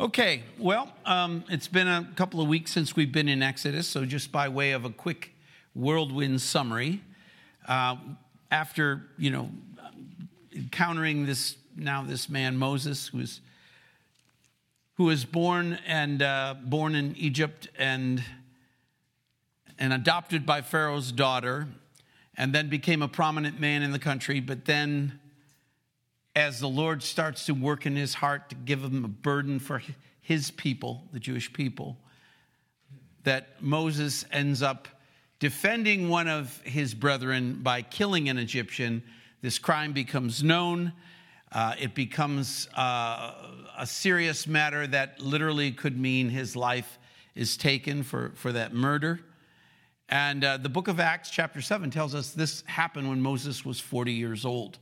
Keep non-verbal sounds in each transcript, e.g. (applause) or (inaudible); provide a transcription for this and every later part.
Okay, well, um, it's been a couple of weeks since we've been in Exodus, so just by way of a quick whirlwind summary, uh, after you know encountering this now this man Moses, who's who was born and uh, born in Egypt and and adopted by Pharaoh's daughter, and then became a prominent man in the country, but then as the Lord starts to work in his heart to give him a burden for his people, the Jewish people, that Moses ends up defending one of his brethren by killing an Egyptian. This crime becomes known. Uh, it becomes uh, a serious matter that literally could mean his life is taken for, for that murder. And uh, the book of Acts, chapter 7, tells us this happened when Moses was 40 years old.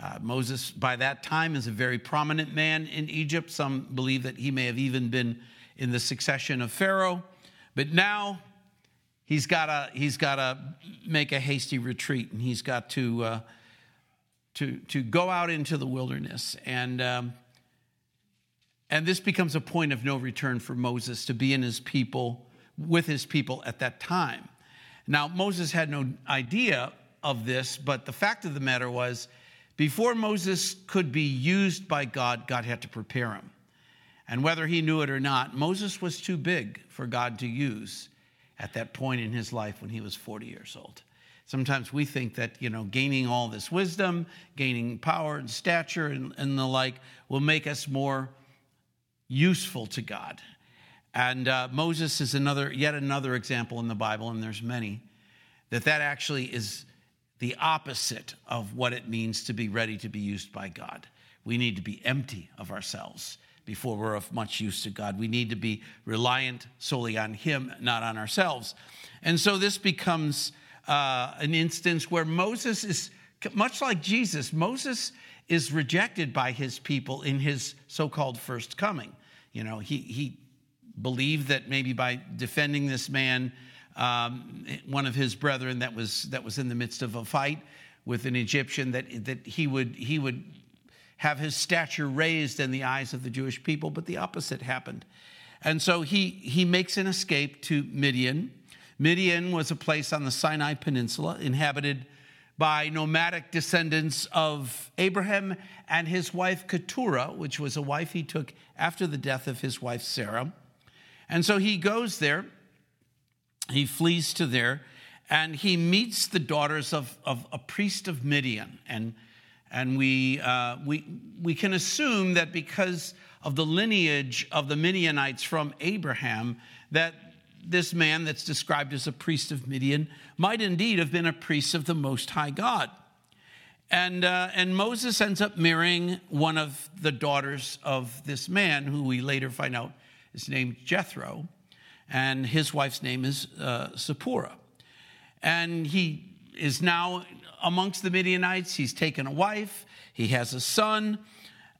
Uh, Moses, by that time, is a very prominent man in Egypt. Some believe that he may have even been in the succession of Pharaoh. But now he's got he's to make a hasty retreat, and he's got to uh, to to go out into the wilderness, and um, and this becomes a point of no return for Moses to be in his people with his people at that time. Now Moses had no idea of this, but the fact of the matter was before Moses could be used by God, God had to prepare him. And whether he knew it or not, Moses was too big for God to use at that point in his life when he was 40 years old. Sometimes we think that, you know, gaining all this wisdom, gaining power and stature and, and the like will make us more useful to God. And uh, Moses is another, yet another example in the Bible, and there's many, that that actually is the opposite of what it means to be ready to be used by God. We need to be empty of ourselves before we're of much use to God. We need to be reliant solely on Him, not on ourselves. And so this becomes uh, an instance where Moses is, much like Jesus, Moses is rejected by his people in his so called first coming. You know, he, he believed that maybe by defending this man, um, one of his brethren that was that was in the midst of a fight with an Egyptian that that he would he would have his stature raised in the eyes of the Jewish people, but the opposite happened. And so he he makes an escape to Midian. Midian was a place on the Sinai Peninsula inhabited by nomadic descendants of Abraham and his wife Keturah, which was a wife he took after the death of his wife Sarah. And so he goes there he flees to there and he meets the daughters of, of a priest of Midian. And, and we, uh, we, we can assume that because of the lineage of the Midianites from Abraham, that this man that's described as a priest of Midian might indeed have been a priest of the Most High God. And, uh, and Moses ends up marrying one of the daughters of this man, who we later find out is named Jethro and his wife's name is uh, Zipporah. And he is now amongst the Midianites. He's taken a wife, he has a son,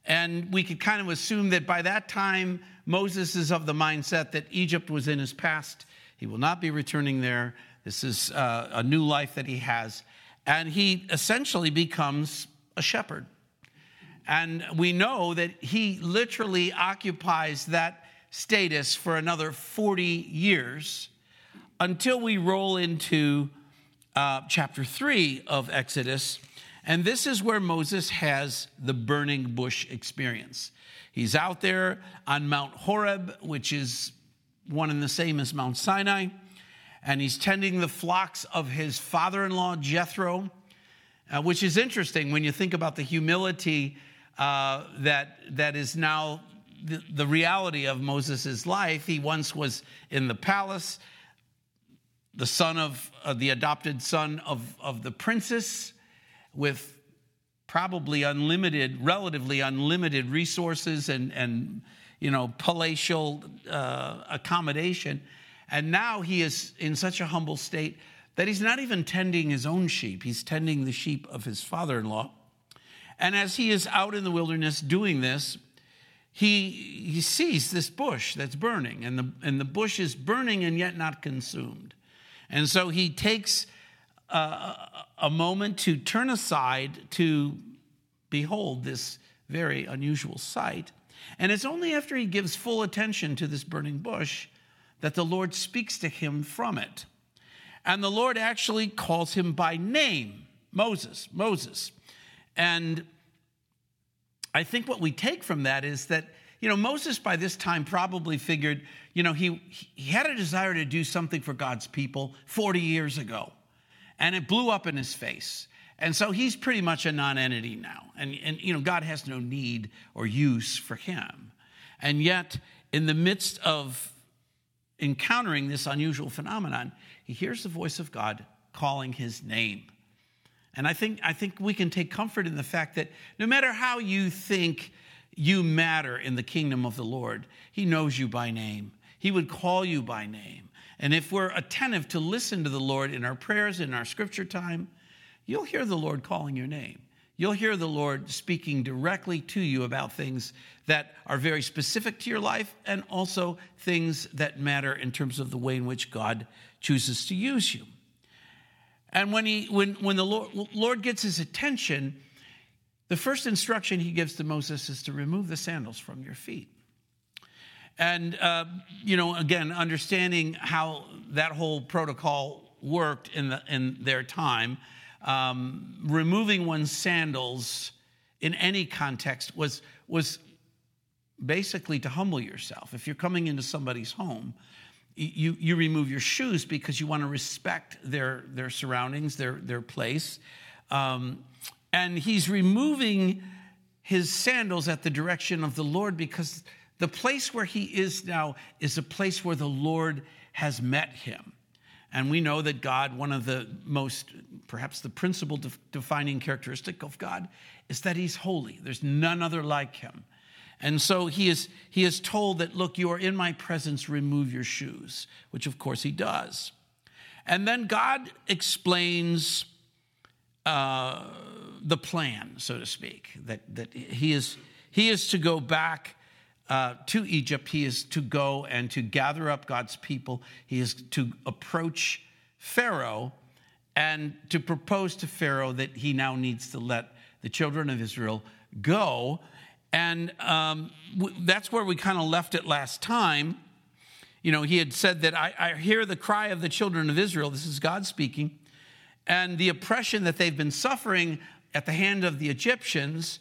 and we could kind of assume that by that time, Moses is of the mindset that Egypt was in his past. He will not be returning there. This is uh, a new life that he has. And he essentially becomes a shepherd. And we know that he literally occupies that status for another 40 years until we roll into uh, chapter 3 of Exodus. And this is where Moses has the burning bush experience. He's out there on Mount Horeb, which is one and the same as Mount Sinai, and he's tending the flocks of his father in law, Jethro, uh, which is interesting when you think about the humility uh, that, that is now the, the reality of Moses' life. He once was in the palace, the son of uh, the adopted son of, of the princess, with probably unlimited, relatively unlimited resources and, and you know, palatial uh, accommodation. And now he is in such a humble state that he's not even tending his own sheep, he's tending the sheep of his father in law. And as he is out in the wilderness doing this, he, he sees this bush that's burning, and the, and the bush is burning and yet not consumed. And so he takes uh, a, a moment to turn aside to behold this very unusual sight. And it's only after he gives full attention to this burning bush that the Lord speaks to him from it. And the Lord actually calls him by name Moses, Moses. And I think what we take from that is that, you know, Moses by this time probably figured, you know, he, he had a desire to do something for God's people 40 years ago, and it blew up in his face. And so he's pretty much a nonentity now. And, and, you know, God has no need or use for him. And yet, in the midst of encountering this unusual phenomenon, he hears the voice of God calling his name. And I think, I think we can take comfort in the fact that no matter how you think you matter in the kingdom of the Lord, He knows you by name. He would call you by name. And if we're attentive to listen to the Lord in our prayers, in our scripture time, you'll hear the Lord calling your name. You'll hear the Lord speaking directly to you about things that are very specific to your life and also things that matter in terms of the way in which God chooses to use you. And when, he, when, when the Lord, Lord gets his attention, the first instruction he gives to Moses is to remove the sandals from your feet. And, uh, you know, again, understanding how that whole protocol worked in, the, in their time, um, removing one's sandals in any context was, was basically to humble yourself. If you're coming into somebody's home, you, you remove your shoes because you want to respect their, their surroundings, their, their place. Um, and he's removing his sandals at the direction of the Lord because the place where he is now is a place where the Lord has met him. And we know that God, one of the most, perhaps the principal defining characteristic of God, is that he's holy. There's none other like him. And so he is, he is told that, look, you are in my presence, remove your shoes, which of course he does. And then God explains uh, the plan, so to speak, that, that he, is, he is to go back uh, to Egypt. He is to go and to gather up God's people. He is to approach Pharaoh and to propose to Pharaoh that he now needs to let the children of Israel go and um, w- that's where we kind of left it last time. You know, he had said that I, I hear the cry of the children of Israel. This is God speaking. And the oppression that they've been suffering at the hand of the Egyptians.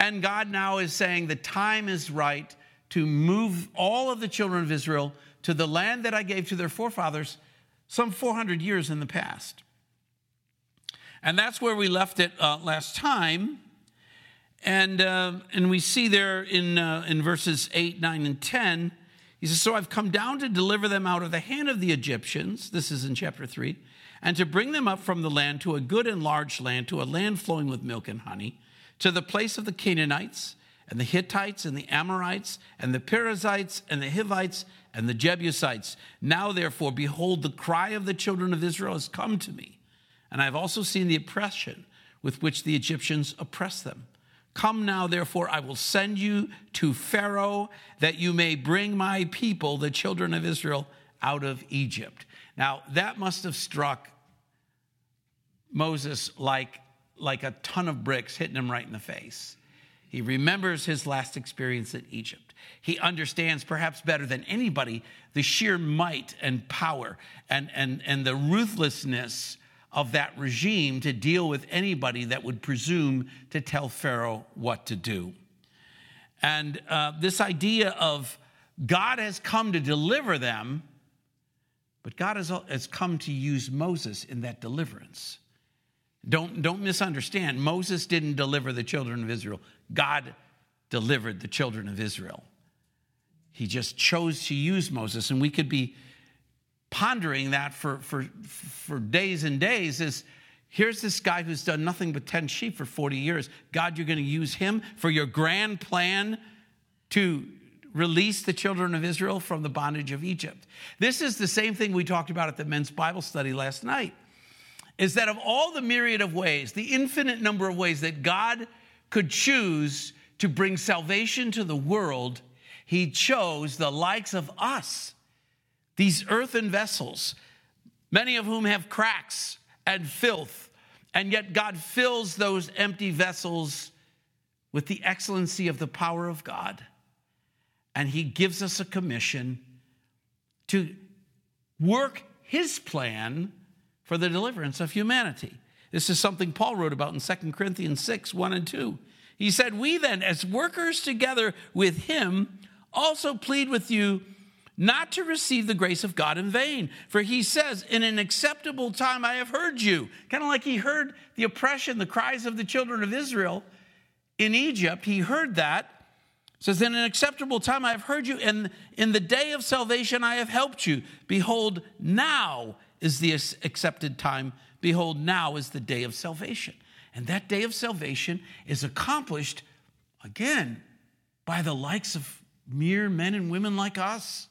And God now is saying the time is right to move all of the children of Israel to the land that I gave to their forefathers some 400 years in the past. And that's where we left it uh, last time. And, uh, and we see there in, uh, in verses 8, 9, and 10, he says, So I've come down to deliver them out of the hand of the Egyptians. This is in chapter 3. And to bring them up from the land to a good and large land, to a land flowing with milk and honey, to the place of the Canaanites, and the Hittites, and the Amorites, and the Perizzites, and the Hivites, and the Jebusites. Now, therefore, behold, the cry of the children of Israel has come to me. And I have also seen the oppression with which the Egyptians oppress them. Come now, therefore, I will send you to Pharaoh that you may bring my people, the children of Israel, out of Egypt. Now, that must have struck Moses like, like a ton of bricks hitting him right in the face. He remembers his last experience in Egypt. He understands, perhaps better than anybody, the sheer might and power and, and, and the ruthlessness of that regime to deal with anybody that would presume to tell Pharaoh what to do. And uh, this idea of God has come to deliver them, but God has, has come to use Moses in that deliverance. Don't, don't misunderstand. Moses didn't deliver the children of Israel, God delivered the children of Israel. He just chose to use Moses, and we could be pondering that for, for, for days and days is here's this guy who's done nothing but tend sheep for 40 years. God, you're going to use him for your grand plan to release the children of Israel from the bondage of Egypt. This is the same thing we talked about at the men's Bible study last night. Is that of all the myriad of ways, the infinite number of ways that God could choose to bring salvation to the world, he chose the likes of us these earthen vessels, many of whom have cracks and filth, and yet God fills those empty vessels with the excellency of the power of God. and he gives us a commission to work his plan for the deliverance of humanity. This is something Paul wrote about in 2 Corinthians 6 1 and 2. He said, We then, as workers together with him, also plead with you not to receive the grace of God in vain. For he says, In an acceptable time I have heard you. Kind of like he heard the oppression, the cries of the children of Israel in Egypt. He heard that. says, In an acceptable time I have heard you, and in the day of salvation I have helped you. Behold, now is the accepted time Behold, now is the day of salvation. And that day of salvation is accomplished, again, by the likes of mere men and women like us.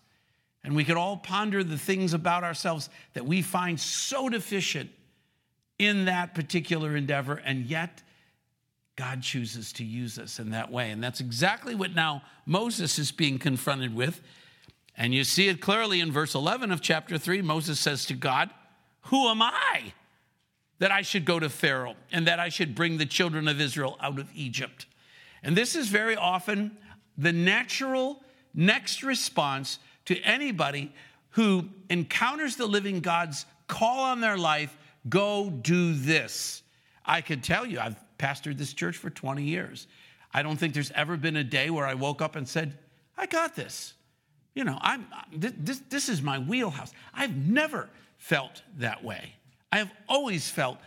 And we could all ponder the things about ourselves that we find so deficient in that particular endeavor, and yet God chooses to use us in that way. And that's exactly what now Moses is being confronted with. And you see it clearly in verse 11 of chapter 3. Moses says to God, Who am I? that I should go to Pharaoh and that I should bring the children of Israel out of Egypt. And this is very often the natural next response to anybody who encounters the living God's call on their life go do this. I can tell you, I've pastored this church for 20 years. I don't think there's ever been a day where I woke up and said, I got this. You know, I'm, this, this is my wheelhouse. I've never felt that way. I have always felt,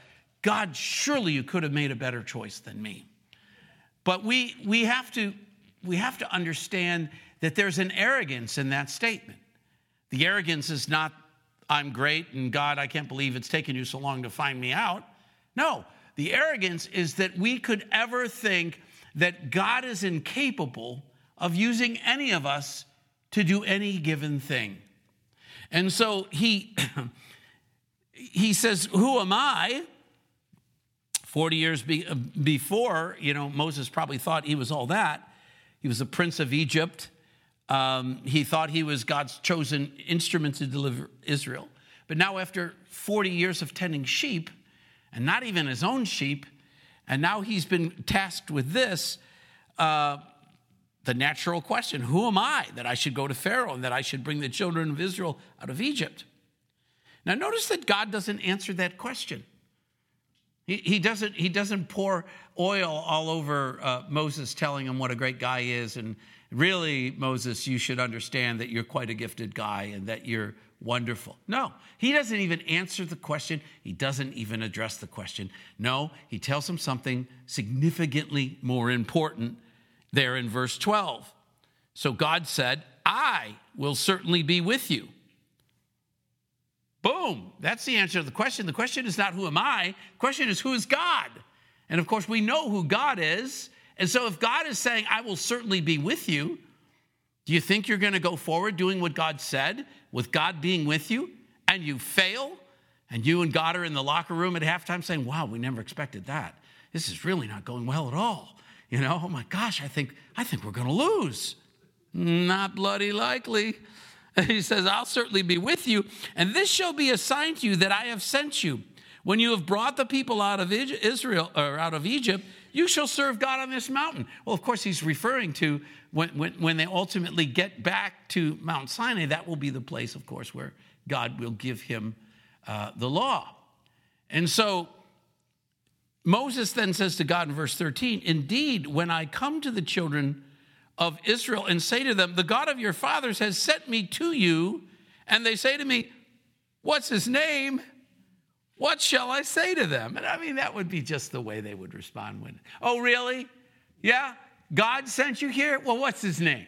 God, surely you could have made a better choice than me. But we, we, have to, we have to understand that there's an arrogance in that statement. The arrogance is not, I'm great and God, I can't believe it's taken you so long to find me out. No, the arrogance is that we could ever think that God is incapable of using any of us to do any given thing. And so he (clears throat) he says, Who am I? 40 years be, uh, before, you know, Moses probably thought he was all that. He was a prince of Egypt. Um, he thought he was God's chosen instrument to deliver Israel. But now, after 40 years of tending sheep, and not even his own sheep, and now he's been tasked with this, uh, the natural question Who am I that I should go to Pharaoh and that I should bring the children of Israel out of Egypt? Now, notice that God doesn't answer that question. He, he, doesn't, he doesn't pour oil all over uh, Moses telling him what a great guy is. And really, Moses, you should understand that you're quite a gifted guy and that you're wonderful. No, he doesn't even answer the question. He doesn't even address the question. No, he tells him something significantly more important there in verse 12. So God said, I will certainly be with you Boom. That's the answer to the question. The question is not who am I? The question is who is God? And of course, we know who God is. And so if God is saying, I will certainly be with you, do you think you're going to go forward doing what God said with God being with you and you fail? And you and God are in the locker room at halftime saying, Wow, we never expected that. This is really not going well at all. You know, oh my gosh, I think, I think we're going to lose. Not bloody likely. (laughs) He says, I'll certainly be with you, and this shall be a sign to you that I have sent you. When you have brought the people out of Israel or out of Egypt, you shall serve God on this mountain. Well, of course, he's referring to when, when, when they ultimately get back to Mount Sinai, that will be the place, of course, where God will give him uh, the law. And so Moses then says to God in verse 13, Indeed, when I come to the children of Israel and say to them, The God of your fathers has sent me to you. And they say to me, What's his name? What shall I say to them? And I mean, that would be just the way they would respond when, Oh, really? Yeah? God sent you here? Well, what's his name?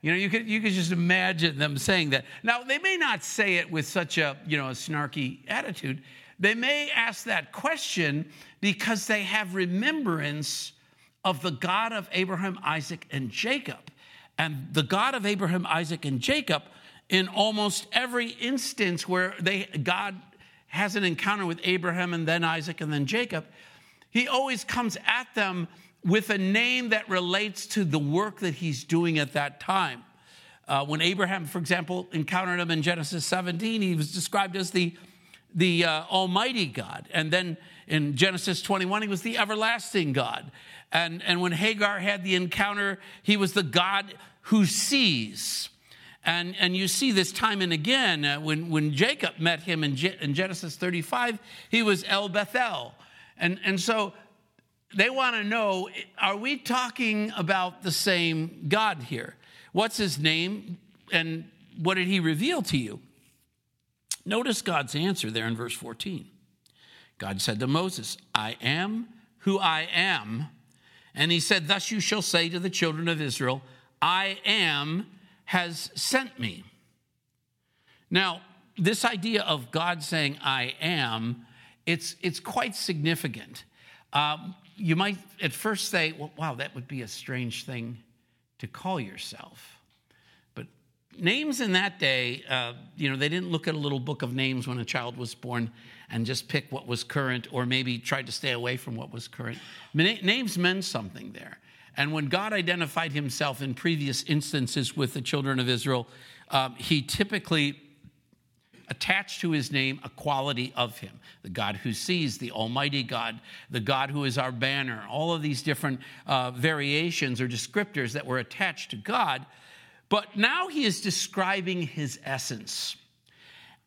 You know, you could, you could just imagine them saying that. Now, they may not say it with such a, you know, a snarky attitude. They may ask that question because they have remembrance of the God of Abraham, Isaac, and Jacob. And the God of Abraham, Isaac, and Jacob, in almost every instance where they, God has an encounter with Abraham and then Isaac and then Jacob, he always comes at them with a name that relates to the work that he's doing at that time. Uh, when Abraham, for example, encountered him in Genesis 17, he was described as the, the uh, Almighty God. And then in Genesis 21, he was the everlasting God. And, and when Hagar had the encounter, he was the God who sees. And, and you see this time and again uh, when, when Jacob met him in, in Genesis 35, he was El Bethel. And, and so they want to know are we talking about the same God here? What's his name and what did he reveal to you? Notice God's answer there in verse 14. God said to Moses, I am who I am. And he said, Thus you shall say to the children of Israel, I am has sent me. Now, this idea of God saying, I am, it's, it's quite significant. Um, you might at first say, well, wow, that would be a strange thing to call yourself. But names in that day, uh, you know, they didn't look at a little book of names when a child was born and just pick what was current or maybe tried to stay away from what was current. Names meant something there. And when God identified himself in previous instances with the children of Israel, um, he typically attached to his name a quality of him the God who sees, the Almighty God, the God who is our banner, all of these different uh, variations or descriptors that were attached to God. But now he is describing his essence.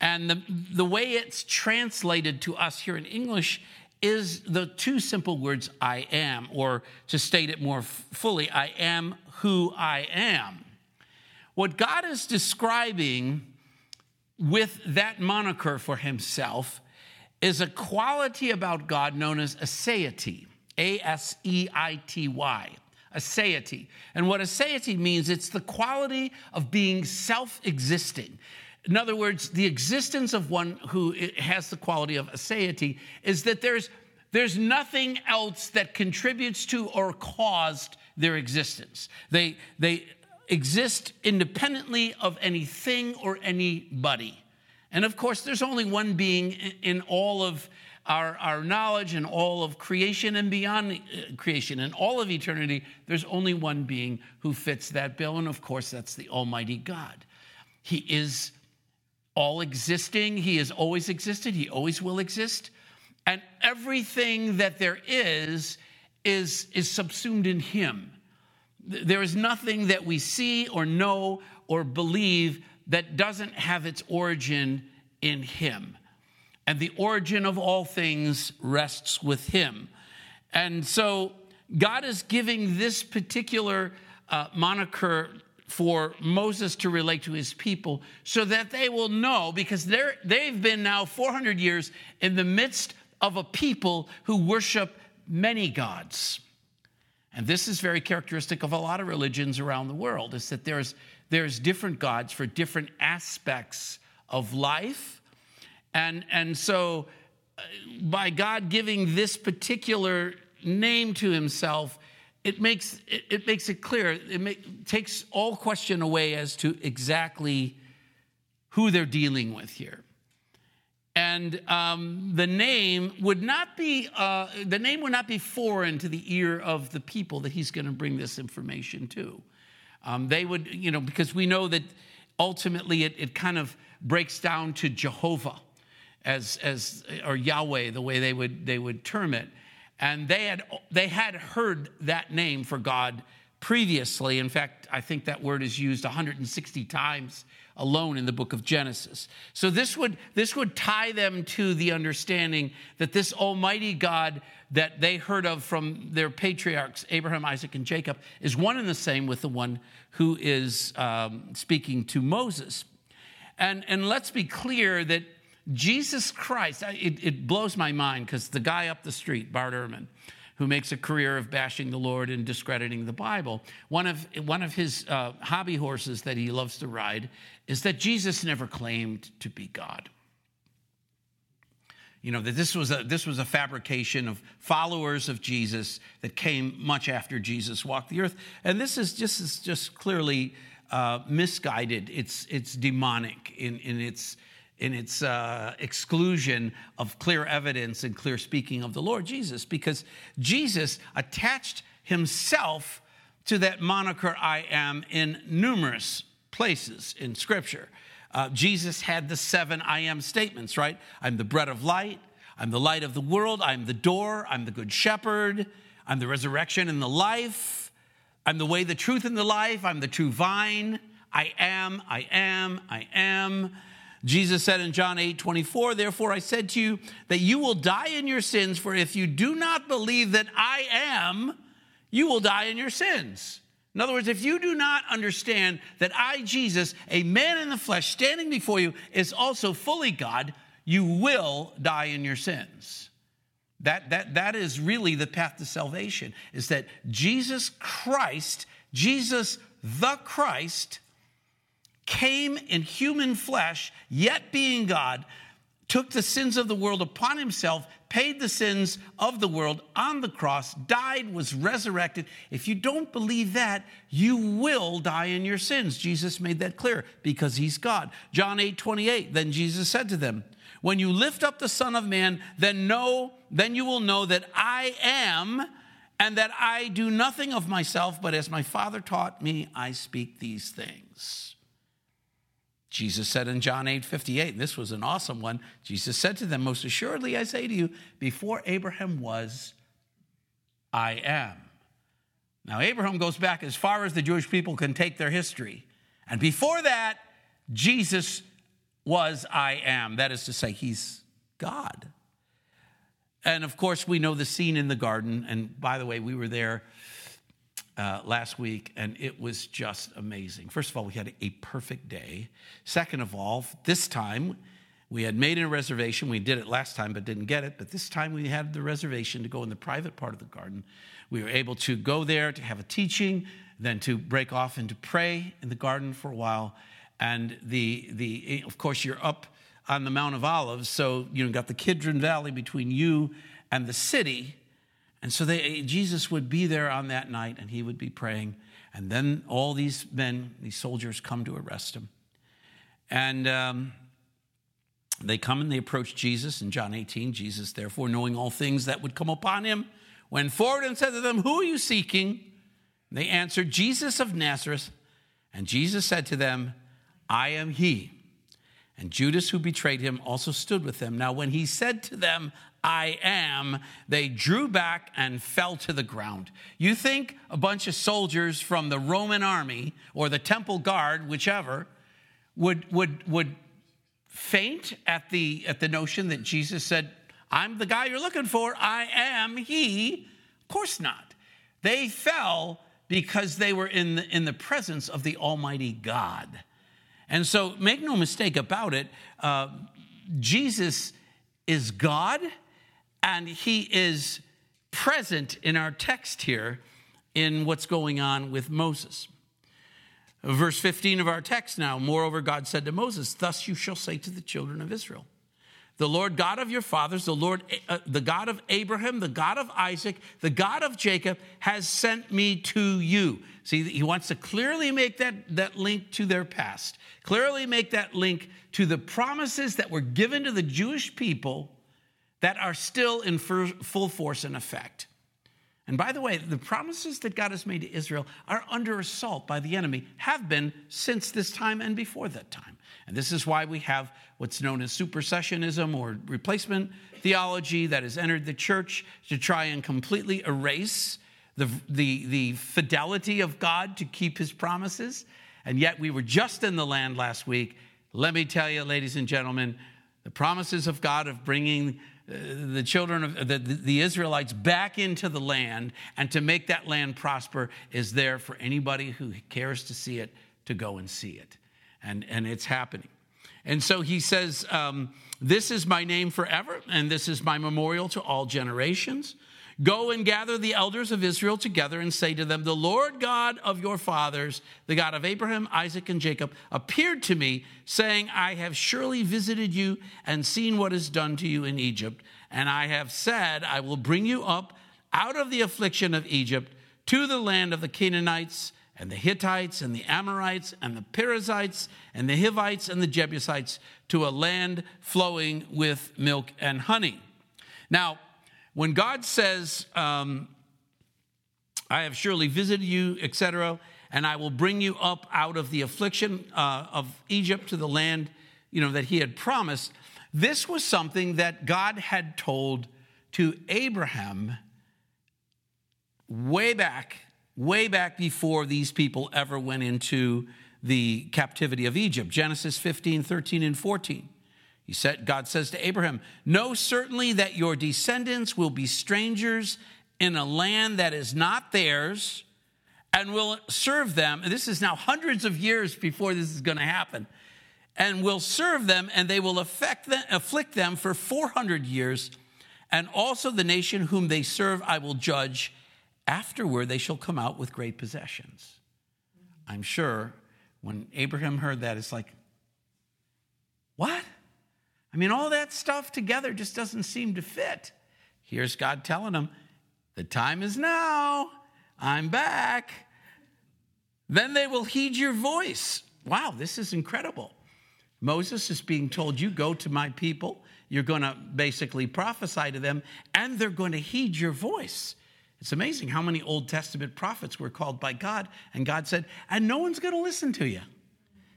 And the, the way it's translated to us here in English is the two simple words, I am, or to state it more fully, I am who I am. What God is describing with that moniker for himself is a quality about God known as aseity, A S E I T Y, aseity. And what aseity means, it's the quality of being self existing. In other words, the existence of one who has the quality of aseity is that there's, there's nothing else that contributes to or caused their existence. They, they exist independently of anything or anybody. And of course, there's only one being in all of our, our knowledge and all of creation and beyond uh, creation and all of eternity. There's only one being who fits that bill. And of course, that's the Almighty God. He is all existing. He has always existed. He always will exist. And everything that there is is, is subsumed in Him. There is nothing that we see or know or believe that doesn't have its origin in Him. And the origin of all things rests with Him. And so God is giving this particular uh, moniker for Moses to relate to his people so that they will know, because they've been now 400 years in the midst of a people who worship many gods. And this is very characteristic of a lot of religions around the world, is that there's, there's different gods for different aspects of life. And, and so, uh, by God giving this particular name to himself, it makes it, it makes it clear. It make, takes all question away as to exactly who they're dealing with here. And um, the name would not be uh, the name would not be foreign to the ear of the people that he's going to bring this information to. Um, they would, you know, because we know that ultimately it, it kind of breaks down to Jehovah as as or Yahweh, the way they would they would term it and they had they had heard that name for God previously. In fact, I think that word is used 160 times alone in the book of Genesis. So this would this would tie them to the understanding that this almighty God that they heard of from their patriarchs Abraham, Isaac, and Jacob is one and the same with the one who is um, speaking to Moses. And and let's be clear that Jesus Christ, it, it blows my mind because the guy up the street, Bart Ehrman, who makes a career of bashing the Lord and discrediting the Bible, one of, one of his uh, hobby horses that he loves to ride is that Jesus never claimed to be God. You know, that this was, a, this was a fabrication of followers of Jesus that came much after Jesus walked the earth. And this is just, is just clearly uh, misguided. It's, it's demonic in, in its in its uh, exclusion of clear evidence and clear speaking of the Lord Jesus, because Jesus attached himself to that moniker I am in numerous places in Scripture. Uh, Jesus had the seven I am statements, right? I'm the bread of light. I'm the light of the world. I'm the door. I'm the good shepherd. I'm the resurrection and the life. I'm the way, the truth, and the life. I'm the true vine. I am, I am, I am. Jesus said in John 8 24, Therefore I said to you that you will die in your sins, for if you do not believe that I am, you will die in your sins. In other words, if you do not understand that I, Jesus, a man in the flesh, standing before you, is also fully God, you will die in your sins. That, that, that is really the path to salvation, is that Jesus Christ, Jesus the Christ, came in human flesh, yet being God, took the sins of the world upon himself, paid the sins of the world on the cross, died, was resurrected. If you don't believe that, you will die in your sins. Jesus made that clear because he's God. John 8 28, then Jesus said to them, when you lift up the Son of Man, then know, then you will know that I am, and that I do nothing of myself, but as my Father taught me, I speak these things. Jesus said in John 8 58, and this was an awesome one. Jesus said to them, Most assuredly, I say to you, before Abraham was, I am. Now, Abraham goes back as far as the Jewish people can take their history. And before that, Jesus was I am. That is to say, he's God. And of course, we know the scene in the garden. And by the way, we were there uh, last week, and it was just amazing. First of all, we had a perfect day. Second of all, this time, we had made a reservation. We did it last time, but didn't get it. But this time, we had the reservation to go in the private part of the garden. We were able to go there to have a teaching, then to break off and to pray in the garden for a while and the, the of course you're up on the Mount of Olives, so you know got the Kidron Valley between you and the city, and so they, Jesus would be there on that night, and he would be praying, and then all these men, these soldiers, come to arrest him, and. Um, they come and they approach Jesus in John 18. Jesus, therefore, knowing all things that would come upon him, went forward and said to them, Who are you seeking? They answered, Jesus of Nazareth. And Jesus said to them, I am he. And Judas, who betrayed him, also stood with them. Now, when he said to them, I am, they drew back and fell to the ground. You think a bunch of soldiers from the Roman army or the temple guard, whichever, would, would, would faint at the, at the notion that Jesus said, I'm the guy you're looking for, I am he? Of course not. They fell because they were in the, in the presence of the Almighty God. And so make no mistake about it, uh, Jesus is God and he is present in our text here in what's going on with Moses. Verse 15 of our text now, moreover, God said to Moses, Thus you shall say to the children of Israel, the Lord God of your fathers, the Lord, uh, the God of Abraham, the God of Isaac, the God of Jacob, has sent me to you. See, he wants to clearly make that, that link to their past, clearly make that link to the promises that were given to the Jewish people that are still in full force and effect. And by the way, the promises that God has made to Israel are under assault by the enemy, have been since this time and before that time. And this is why we have what's known as supersessionism or replacement theology that has entered the church to try and completely erase the, the, the fidelity of God to keep his promises. And yet we were just in the land last week. Let me tell you, ladies and gentlemen, the promises of God of bringing the children of the, the Israelites back into the land and to make that land prosper is there for anybody who cares to see it to go and see it. And, and it's happening. And so he says, um, This is my name forever, and this is my memorial to all generations. Go and gather the elders of Israel together and say to them, The Lord God of your fathers, the God of Abraham, Isaac, and Jacob, appeared to me, saying, I have surely visited you and seen what is done to you in Egypt. And I have said, I will bring you up out of the affliction of Egypt to the land of the Canaanites and the Hittites and the Amorites and the Perizzites and the Hivites and the Jebusites to a land flowing with milk and honey. Now, when God says, um, I have surely visited you, etc., and I will bring you up out of the affliction uh, of Egypt to the land, you know, that he had promised, this was something that God had told to Abraham way back way back before these people ever went into the captivity of Egypt. Genesis 15, 13, and 14. He said, God says to Abraham, Know certainly that your descendants will be strangers in a land that is not theirs and will serve them. And this is now hundreds of years before this is going to happen. And will serve them, and they will affect them, afflict them for 400 years. And also the nation whom they serve, I will judge. Afterward, they shall come out with great possessions. I'm sure when Abraham heard that, it's like, what? I mean, all that stuff together just doesn't seem to fit. Here's God telling them, the time is now. I'm back. Then they will heed your voice. Wow, this is incredible. Moses is being told, You go to my people, you're going to basically prophesy to them, and they're going to heed your voice. It's amazing how many Old Testament prophets were called by God, and God said, And no one's going to listen to you.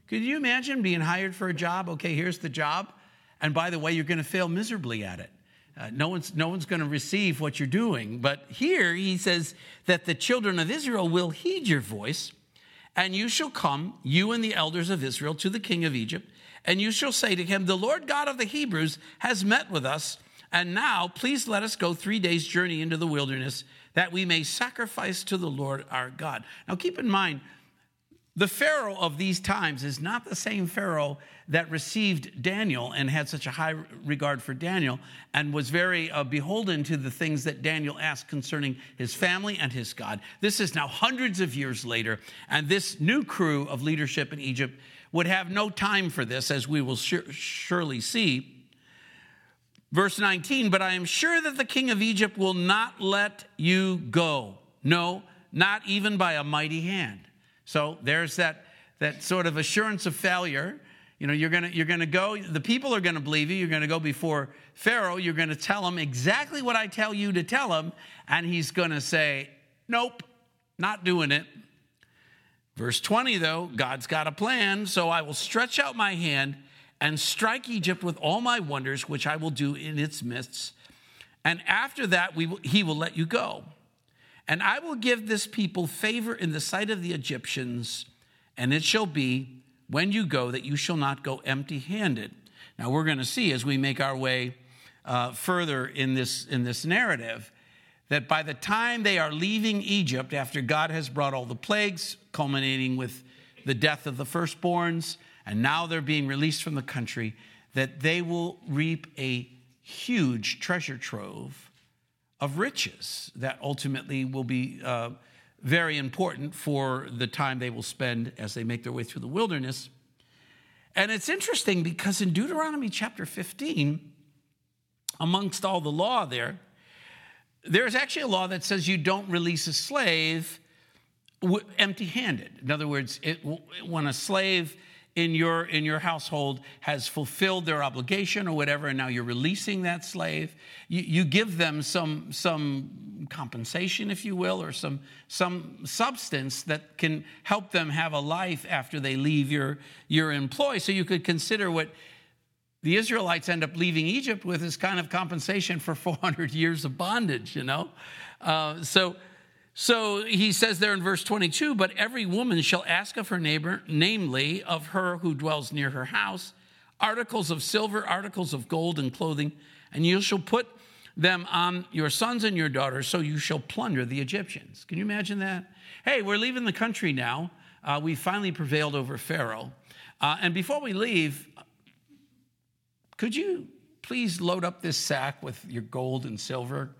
Could you imagine being hired for a job? Okay, here's the job. And by the way, you're going to fail miserably at it. Uh, no one's, no one's going to receive what you're doing. But here he says that the children of Israel will heed your voice, and you shall come, you and the elders of Israel, to the king of Egypt, and you shall say to him, The Lord God of the Hebrews has met with us, and now please let us go three days' journey into the wilderness, that we may sacrifice to the Lord our God. Now keep in mind, the Pharaoh of these times is not the same Pharaoh that received Daniel and had such a high regard for Daniel and was very uh, beholden to the things that Daniel asked concerning his family and his God. This is now hundreds of years later, and this new crew of leadership in Egypt would have no time for this, as we will surely see. Verse 19, but I am sure that the king of Egypt will not let you go. No, not even by a mighty hand. So there's that, that sort of assurance of failure. You know, you're gonna, you're gonna go, the people are gonna believe you, you're gonna go before Pharaoh, you're gonna tell him exactly what I tell you to tell him, and he's gonna say, Nope, not doing it. Verse 20, though, God's got a plan, so I will stretch out my hand and strike Egypt with all my wonders, which I will do in its midst. And after that, we will, he will let you go. And I will give this people favor in the sight of the Egyptians, and it shall be when you go that you shall not go empty handed. Now, we're going to see as we make our way uh, further in this, in this narrative that by the time they are leaving Egypt, after God has brought all the plagues, culminating with the death of the firstborns, and now they're being released from the country, that they will reap a huge treasure trove of riches that ultimately will be uh, very important for the time they will spend as they make their way through the wilderness. And it's interesting because in Deuteronomy chapter 15, amongst all the law there, there's actually a law that says you don't release a slave empty handed. In other words, it, when a slave in your in your household has fulfilled their obligation or whatever and now you're releasing that slave. You, you give them some some compensation if you will or some some substance that can help them have a life after they leave your your employ. So you could consider what the israelites end up leaving egypt with as kind of compensation for (laughs) 400 years of bondage you know? Uh, so so he says there in verse 22 But every woman shall ask of her neighbor, namely of her who dwells near her house, articles of silver, articles of gold, and clothing, and you shall put them on your sons and your daughters, so you shall plunder the Egyptians. Can you imagine that? Hey, we're leaving the country now. Uh, we finally prevailed over Pharaoh. Uh, and before we leave, could you please load up this sack with your gold and silver?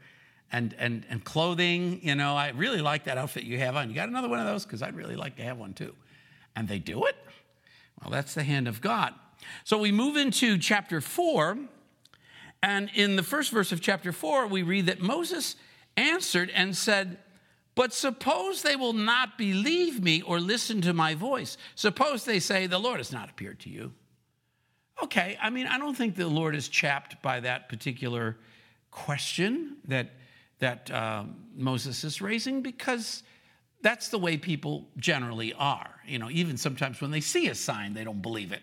And, and, and clothing. You know, I really like that outfit you have on. You got another one of those? Because I'd really like to have one too. And they do it? Well, that's the hand of God. So we move into chapter four. And in the first verse of chapter four, we read that Moses answered and said, But suppose they will not believe me or listen to my voice. Suppose they say, The Lord has not appeared to you. Okay, I mean, I don't think the Lord is chapped by that particular question that that uh, Moses is raising because that's the way people generally are. You know, even sometimes when they see a sign, they don't believe it.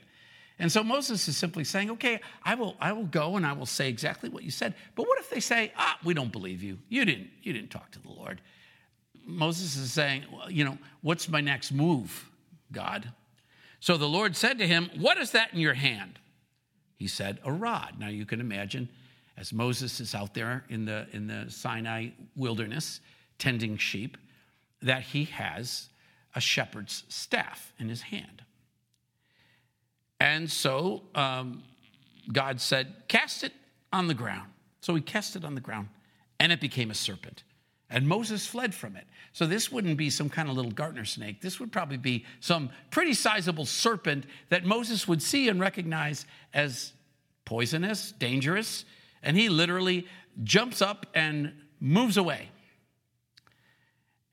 And so Moses is simply saying, okay, I will, I will go and I will say exactly what you said. But what if they say, ah, we don't believe you. You didn't, you didn't talk to the Lord. Moses is saying, well, you know, what's my next move, God? So the Lord said to him, What is that in your hand? He said, A rod. Now you can imagine, as Moses is out there in the, in the Sinai wilderness tending sheep, that he has a shepherd's staff in his hand. And so um, God said, Cast it on the ground. So he cast it on the ground, and it became a serpent. And Moses fled from it. So this wouldn't be some kind of little garter snake. This would probably be some pretty sizable serpent that Moses would see and recognize as poisonous, dangerous. And he literally jumps up and moves away.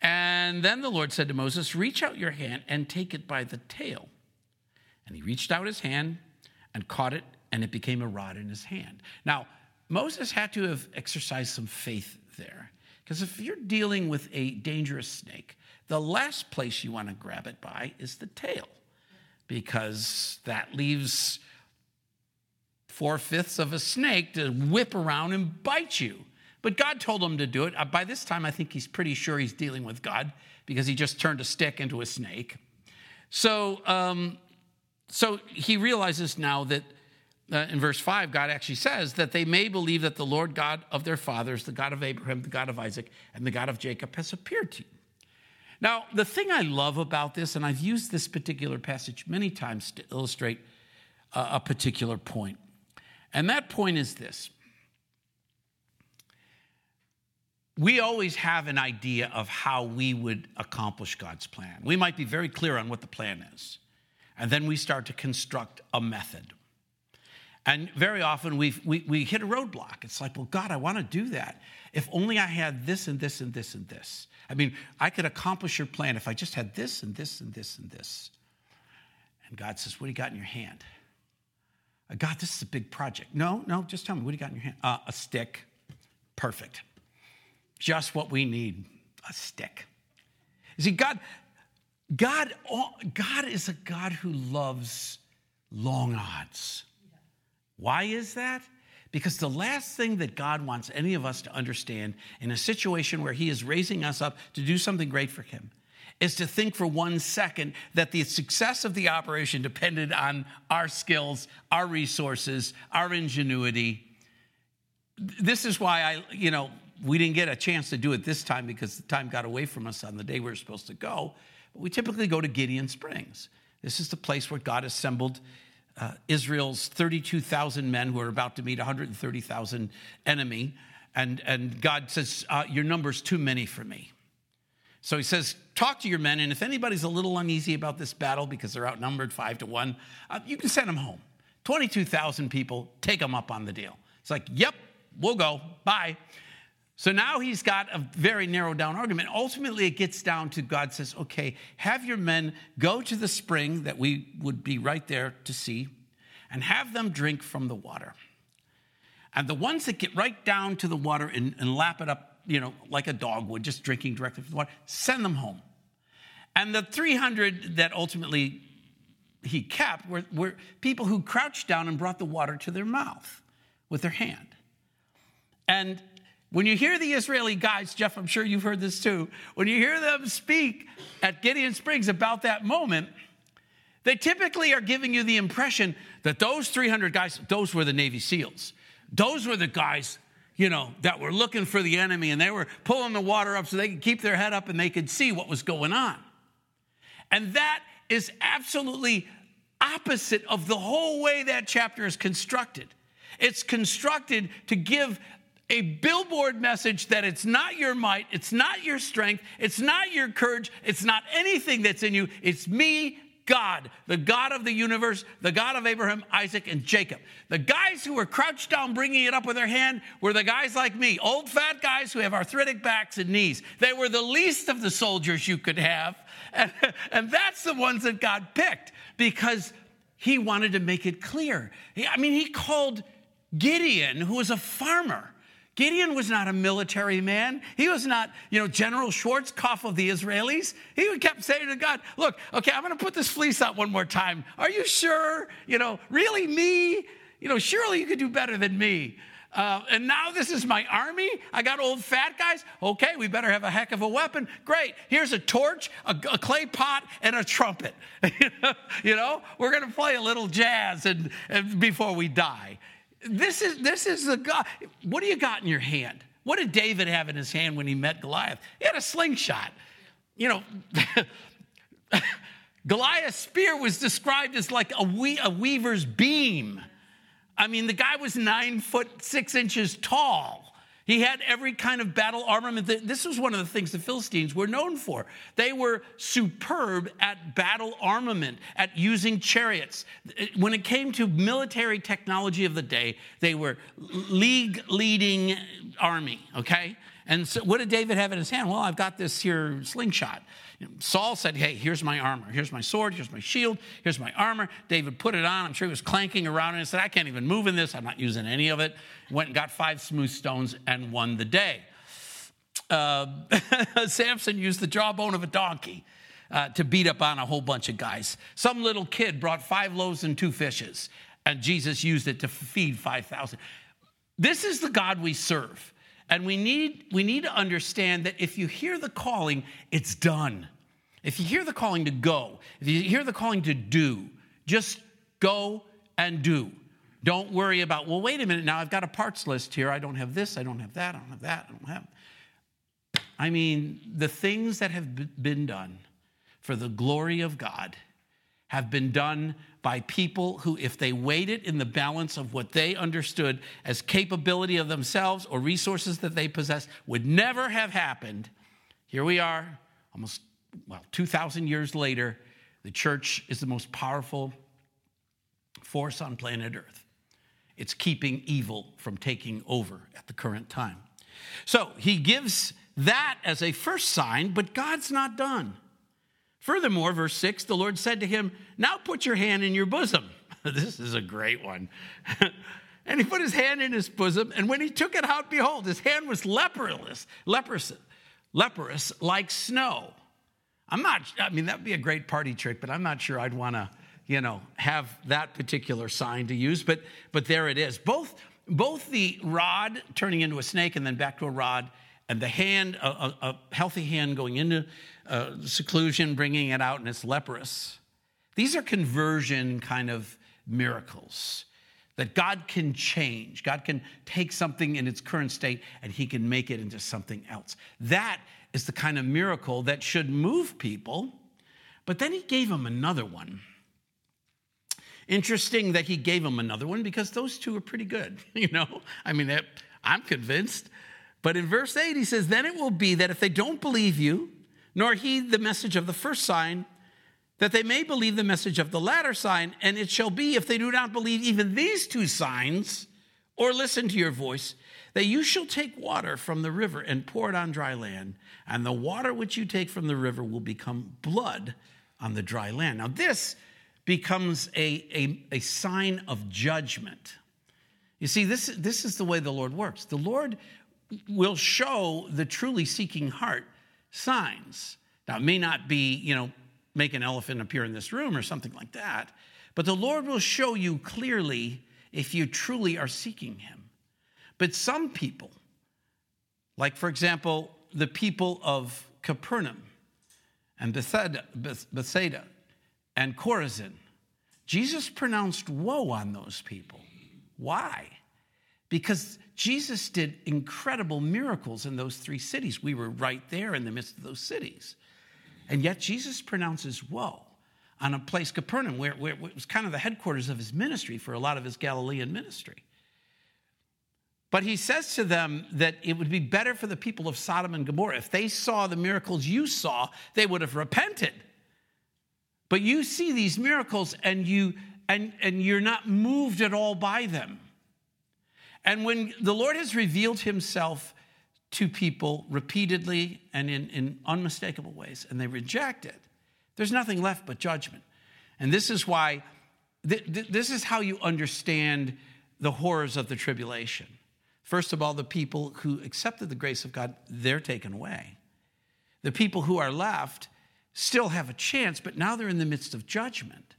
And then the Lord said to Moses, Reach out your hand and take it by the tail. And he reached out his hand and caught it, and it became a rod in his hand. Now, Moses had to have exercised some faith there. Because if you're dealing with a dangerous snake, the last place you want to grab it by is the tail, because that leaves four fifths of a snake to whip around and bite you. But God told him to do it. Uh, by this time, I think he's pretty sure he's dealing with God because he just turned a stick into a snake. So, um, so he realizes now that uh, in verse 5, God actually says that they may believe that the Lord God of their fathers, the God of Abraham, the God of Isaac, and the God of Jacob has appeared to you. Now, the thing I love about this, and I've used this particular passage many times to illustrate uh, a particular point, and that point is this. We always have an idea of how we would accomplish God's plan. We might be very clear on what the plan is, and then we start to construct a method and very often we we, hit a roadblock. It's like, well, God, I want to do that. If only I had this and this and this and this. I mean, I could accomplish your plan if I just had this and this and this and this. And God says, What do you got in your hand? Uh, God, this is a big project. No, no, just tell me, what do you got in your hand? Uh, a stick. Perfect. Just what we need a stick. You see, God, God, God is a God who loves long odds. Why is that? Because the last thing that God wants any of us to understand in a situation where He is raising us up to do something great for Him is to think for one second that the success of the operation depended on our skills, our resources, our ingenuity. This is why I, you know, we didn't get a chance to do it this time because the time got away from us on the day we were supposed to go. But we typically go to Gideon Springs. This is the place where God assembled uh, Israel's 32,000 men who are about to meet 130,000 enemy. And, and God says, uh, Your number's too many for me. So he says, Talk to your men, and if anybody's a little uneasy about this battle because they're outnumbered five to one, uh, you can send them home. 22,000 people, take them up on the deal. It's like, Yep, we'll go. Bye. So now he's got a very narrowed down argument. Ultimately, it gets down to God says, okay, have your men go to the spring that we would be right there to see and have them drink from the water. And the ones that get right down to the water and, and lap it up, you know, like a dog would, just drinking directly from the water, send them home. And the 300 that ultimately he kept were, were people who crouched down and brought the water to their mouth with their hand. And when you hear the Israeli guys, Jeff, I'm sure you've heard this too, when you hear them speak at Gideon Springs about that moment, they typically are giving you the impression that those 300 guys, those were the Navy SEALs. Those were the guys, you know, that were looking for the enemy and they were pulling the water up so they could keep their head up and they could see what was going on. And that is absolutely opposite of the whole way that chapter is constructed. It's constructed to give a billboard message that it's not your might, it's not your strength, it's not your courage, it's not anything that's in you. It's me, God, the God of the universe, the God of Abraham, Isaac, and Jacob. The guys who were crouched down bringing it up with their hand were the guys like me, old fat guys who have arthritic backs and knees. They were the least of the soldiers you could have. And, (laughs) and that's the ones that God picked because he wanted to make it clear. I mean, he called Gideon, who was a farmer, Gideon was not a military man. He was not, you know, General Schwarzkopf of the Israelis. He kept saying to God, Look, okay, I'm going to put this fleece out one more time. Are you sure? You know, really me? You know, surely you could do better than me. Uh, and now this is my army. I got old fat guys. Okay, we better have a heck of a weapon. Great. Here's a torch, a, a clay pot, and a trumpet. (laughs) you know, we're going to play a little jazz and, and before we die. This is this is the God. What do you got in your hand? What did David have in his hand when he met Goliath? He had a slingshot. You know, (laughs) Goliath's spear was described as like a, we- a weaver's beam. I mean, the guy was nine foot six inches tall. He had every kind of battle armament. This was one of the things the Philistines were known for. They were superb at battle armament, at using chariots. When it came to military technology of the day, they were league leading army, okay? And so what did David have in his hand? Well, I've got this here slingshot. Saul said, Hey, here's my armor. Here's my sword. Here's my shield. Here's my armor. David put it on. I'm sure he was clanking around and said, I can't even move in this. I'm not using any of it. Went and got five smooth stones and won the day. Uh, (laughs) Samson used the jawbone of a donkey uh, to beat up on a whole bunch of guys. Some little kid brought five loaves and two fishes, and Jesus used it to feed 5,000. This is the God we serve. And we need, we need to understand that if you hear the calling, it's done. If you hear the calling to go, if you hear the calling to do, just go and do. Don't worry about, well, wait a minute, now I've got a parts list here. I don't have this, I don't have that, I don't have that, I don't have. I mean, the things that have been done for the glory of God have been done by people who, if they weighed it in the balance of what they understood as capability of themselves or resources that they possess, would never have happened. Here we are, almost, well, 2,000 years later. The church is the most powerful force on planet Earth. It's keeping evil from taking over at the current time. So he gives that as a first sign, but God's not done. Furthermore, verse 6, the Lord said to him, Now put your hand in your bosom. (laughs) this is a great one. (laughs) and he put his hand in his bosom, and when he took it out, behold, his hand was leprous, leprous, leprous like snow. I'm not, I mean, that'd be a great party trick, but I'm not sure I'd want to, you know, have that particular sign to use, but, but there it is. Both, both the rod turning into a snake and then back to a rod, and the hand, a, a, a healthy hand going into uh, seclusion, bringing it out, and it's leprous. These are conversion kind of miracles that God can change. God can take something in its current state and he can make it into something else. That is the kind of miracle that should move people. But then he gave him another one. Interesting that he gave him another one because those two are pretty good. (laughs) You know, I mean, I'm convinced. But in verse 8, he says, Then it will be that if they don't believe you, nor heed the message of the first sign, that they may believe the message of the latter sign. And it shall be, if they do not believe even these two signs, or listen to your voice, that you shall take water from the river and pour it on dry land, and the water which you take from the river will become blood on the dry land. Now, this becomes a, a, a sign of judgment. You see, this, this is the way the Lord works. The Lord will show the truly seeking heart signs. Now, it may not be, you know, make an elephant appear in this room or something like that, but the Lord will show you clearly if you truly are seeking Him. But some people, like for example, the people of Capernaum and Bethsaida, Bethsaida and Chorazin, Jesus pronounced woe on those people. Why? Because Jesus did incredible miracles in those three cities. We were right there in the midst of those cities. And yet Jesus pronounces woe on a place, Capernaum, where, where, it was kind of the headquarters of his ministry for a lot of his Galilean ministry. But he says to them that it would be better for the people of Sodom and Gomorrah. If they saw the miracles you saw, they would have repented. But you see these miracles and you and, and you're not moved at all by them. And when the Lord has revealed himself to people repeatedly and in, in unmistakable ways, and they reject it, there's nothing left but judgment. And this is why, th- th- this is how you understand the horrors of the tribulation. First of all, the people who accepted the grace of God, they're taken away. The people who are left still have a chance, but now they're in the midst of judgment.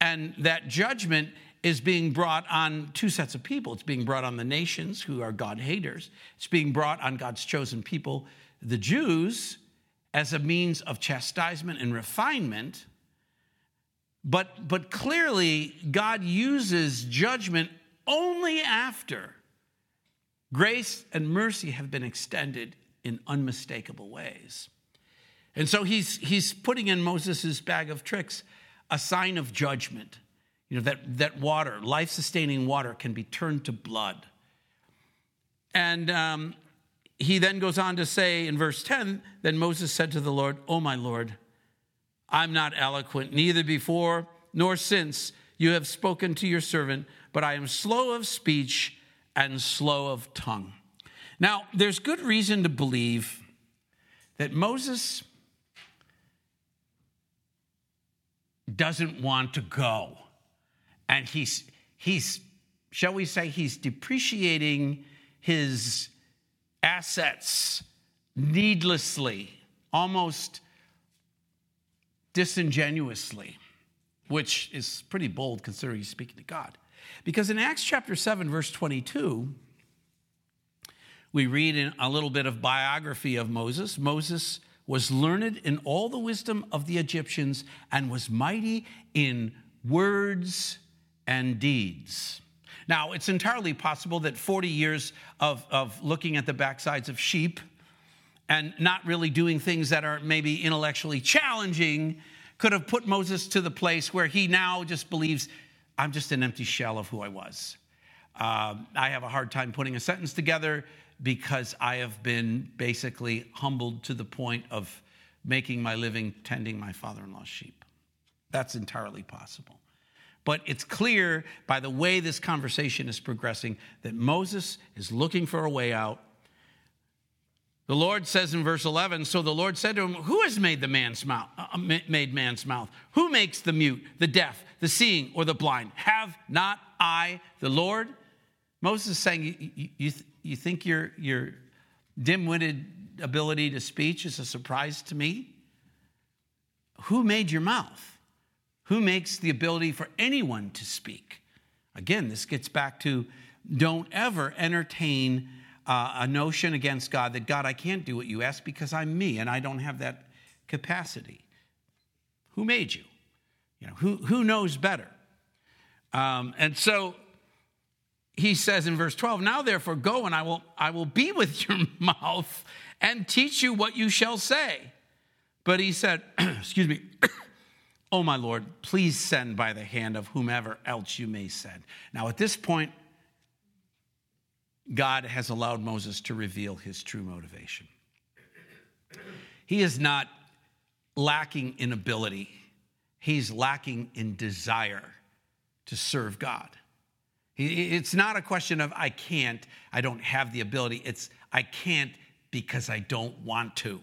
And that judgment is being brought on two sets of people. It's being brought on the nations who are God haters, it's being brought on God's chosen people, the Jews, as a means of chastisement and refinement. But, but clearly, God uses judgment only after grace and mercy have been extended in unmistakable ways. And so he's, he's putting in Moses' bag of tricks a sign of judgment. You know, that, that water, life sustaining water, can be turned to blood. And um, he then goes on to say in verse 10 Then Moses said to the Lord, Oh, my Lord, I'm not eloquent, neither before nor since you have spoken to your servant, but I am slow of speech and slow of tongue. Now, there's good reason to believe that Moses doesn't want to go. And he's, he's, shall we say, he's depreciating his assets needlessly, almost disingenuously, which is pretty bold considering he's speaking to God. Because in Acts chapter 7, verse 22, we read in a little bit of biography of Moses. Moses was learned in all the wisdom of the Egyptians and was mighty in words and deeds. Now, it's entirely possible that 40 years of, of looking at the backsides of sheep and not really doing things that are maybe intellectually challenging could have put Moses to the place where he now just believes, I'm just an empty shell of who I was. Uh, I have a hard time putting a sentence together because I have been basically humbled to the point of making my living tending my father in law's sheep. That's entirely possible. But it's clear by the way this conversation is progressing that Moses is looking for a way out. The Lord says in verse 11, so the Lord said to him, Who has made the man's mouth, uh, made man's mouth? Who makes the mute, the deaf, the seeing, or the blind? Have not I the Lord? Moses is saying, You, you, you think your, your dim witted ability to speech is a surprise to me? Who made your mouth? Who makes the ability for anyone to speak? Again, this gets back to don't ever entertain uh, a notion against God that God, I can't do what you ask because I'm me and I don't have that capacity. Who made you? You know, who, who knows better? Um, and so he says in verse 12, Now therefore go and I will, I will be with (laughs) your mouth and teach you what you shall say. But he said, (clears throat) Excuse me, (clears throat) Oh, my Lord, please send by the hand of whomever else you may send. Now, at this point, God has allowed Moses to reveal his true motivation. He is not lacking in ability, he's lacking in desire to serve God. It's not a question of I can't, I don't have the ability. It's I can't because I don't want to.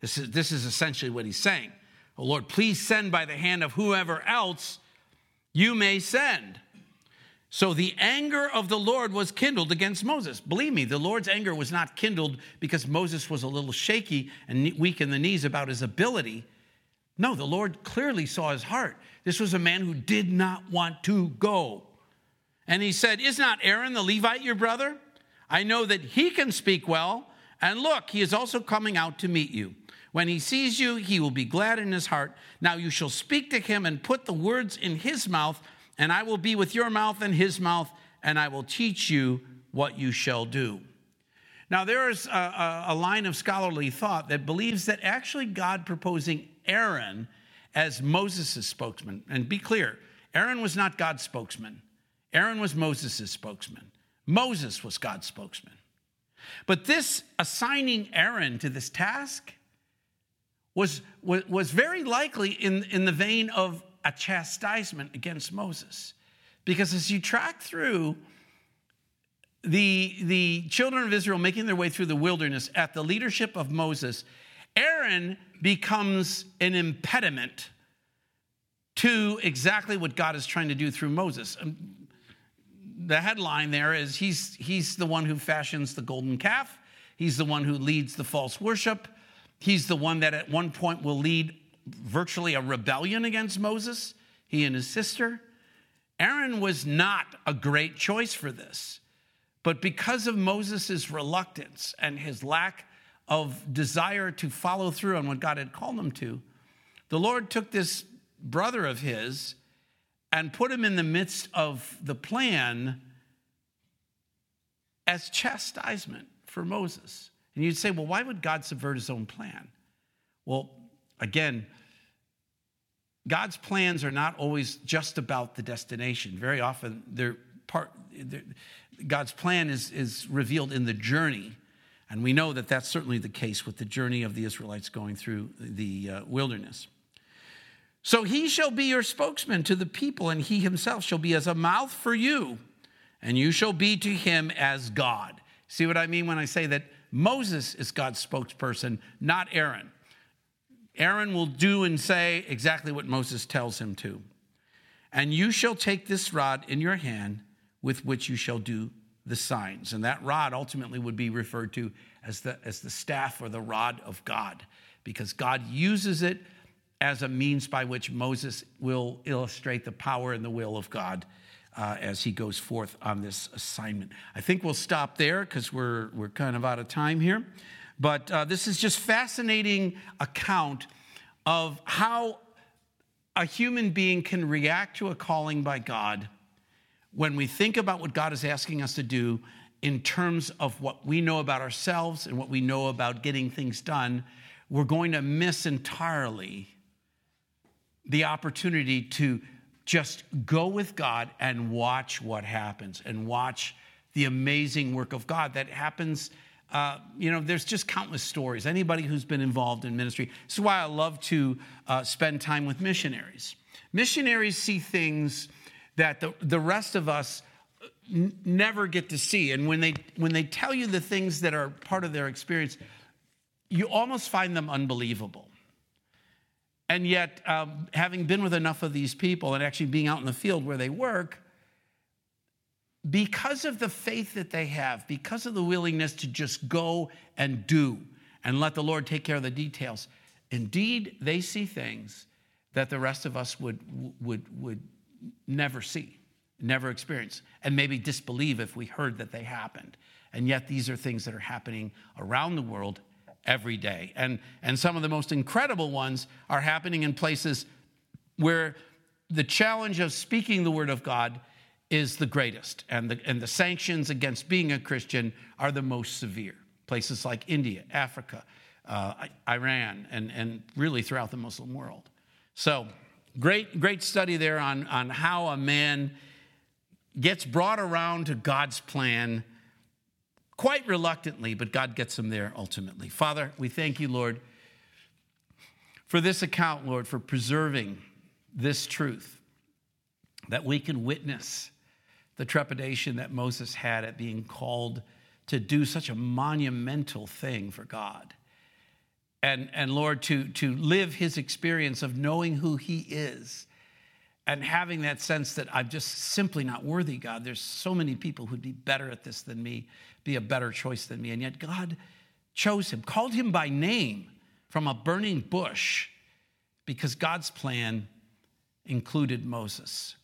This is, this is essentially what he's saying. Oh Lord, please send by the hand of whoever else you may send. So the anger of the Lord was kindled against Moses. Believe me, the Lord's anger was not kindled because Moses was a little shaky and weak in the knees about his ability. No, the Lord clearly saw his heart. This was a man who did not want to go. And he said, Is not Aaron the Levite your brother? I know that he can speak well. And look, he is also coming out to meet you. When he sees you, he will be glad in his heart. Now you shall speak to him and put the words in his mouth, and I will be with your mouth and his mouth, and I will teach you what you shall do. Now, there is a, a, line of scholarly thought that believes that actually God proposing Aaron as Moses' spokesman, and be clear, Aaron was not God's spokesman, Aaron was Moses' spokesman. Moses was God's spokesman. But this assigning Aaron to this task was, was, was very likely in, in the vein of a chastisement against Moses. Because as you track through the, the children of Israel making their way through the wilderness at the leadership of Moses, Aaron becomes an impediment to exactly what God is trying to do through Moses. Um, the headline there is he's, he's the one who fashions the golden calf, he's the one who leads the false worship, He's the one that at one point will lead virtually a rebellion against Moses, he and his sister. Aaron was not a great choice for this. But because of Moses' reluctance and his lack of desire to follow through on what God had called him to, the Lord took this brother of his and put him in the midst of the plan as chastisement for Moses. And you'd say, well, why would God subvert his own plan? Well, again, God's plans are not always just about the destination. Very often, they're part, they're, God's plan is, is revealed in the journey. And we know that that's certainly the case with the journey of the Israelites going through the uh, wilderness. So he shall be your spokesman to the people, and he himself shall be as a mouth for you, and you shall be to him as God. See what I mean when I say that Moses is God's spokesperson, not Aaron. Aaron will do and say exactly what Moses tells him to. And you shall take this rod in your hand with which you shall do the signs. And that rod ultimately would be referred to as the, as the staff or the rod of God, because God uses it as a means by which Moses will illustrate the power and the will of God uh, as he goes forth on this assignment. I think we'll stop there because we're, we're kind of out of time here. But uh, this is just fascinating account of how a human being can react to a calling by God when we think about what God is asking us to do in terms of what we know about ourselves and what we know about getting things done, we're going to miss entirely the opportunity to just go with God and watch what happens and watch the amazing work of God that happens. Uh, you know, there's just countless stories. Anybody who's been involved in ministry. This is why I love to uh, spend time with missionaries. Missionaries see things that the, the rest of us n- never get to see. And when they, when they tell you the things that are part of their experience, you almost find them unbelievable. And yet, um, having been with enough of these people and actually being out in the field where they work, because of the faith that they have, because of the willingness to just go and do and let the Lord take care of the details, indeed, they see things that the rest of us would, would, would never see, never experience, and maybe disbelieve if we heard that they happened. And yet, these are things that are happening around the world every day. And, and some of the most incredible ones are happening in places where the challenge of speaking the word of God is the greatest, and the, and the sanctions against being a Christian are the most severe. Places like India, Africa, uh, Iran, and, and really throughout the Muslim world. So, great, great study there on, on how a man gets brought around to God's plan quite reluctantly, but God gets them there ultimately. Father, we thank you, Lord, for this account, Lord, for preserving this truth that we can witness the trepidation that Moses had at being called to do such a monumental thing for God. And, and Lord, to, to live his experience of knowing who he is and having that sense that I'm just simply not worthy, God. There's so many people who'd be better at this than me, be a better choice than me. And yet God chose him, called him by name from a burning bush because God's plan included Moses.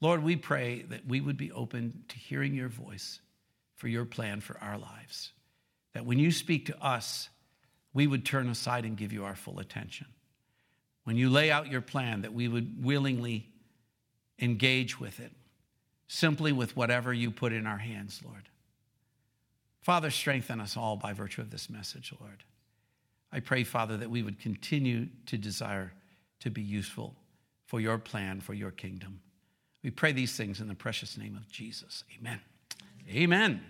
Lord, we pray that we would be open to hearing your voice for your plan for our lives. That when you speak to us, we would turn aside and give you our full attention when you lay out your plan, that we would willingly engage with it, simply with whatever you put in our hands, Lord. Father, strengthen us all by virtue of this message, Lord. I pray, Father, that we would continue to desire to be useful for your plan, for your kingdom. We pray these things in the precious name of Jesus. Amen. Amen.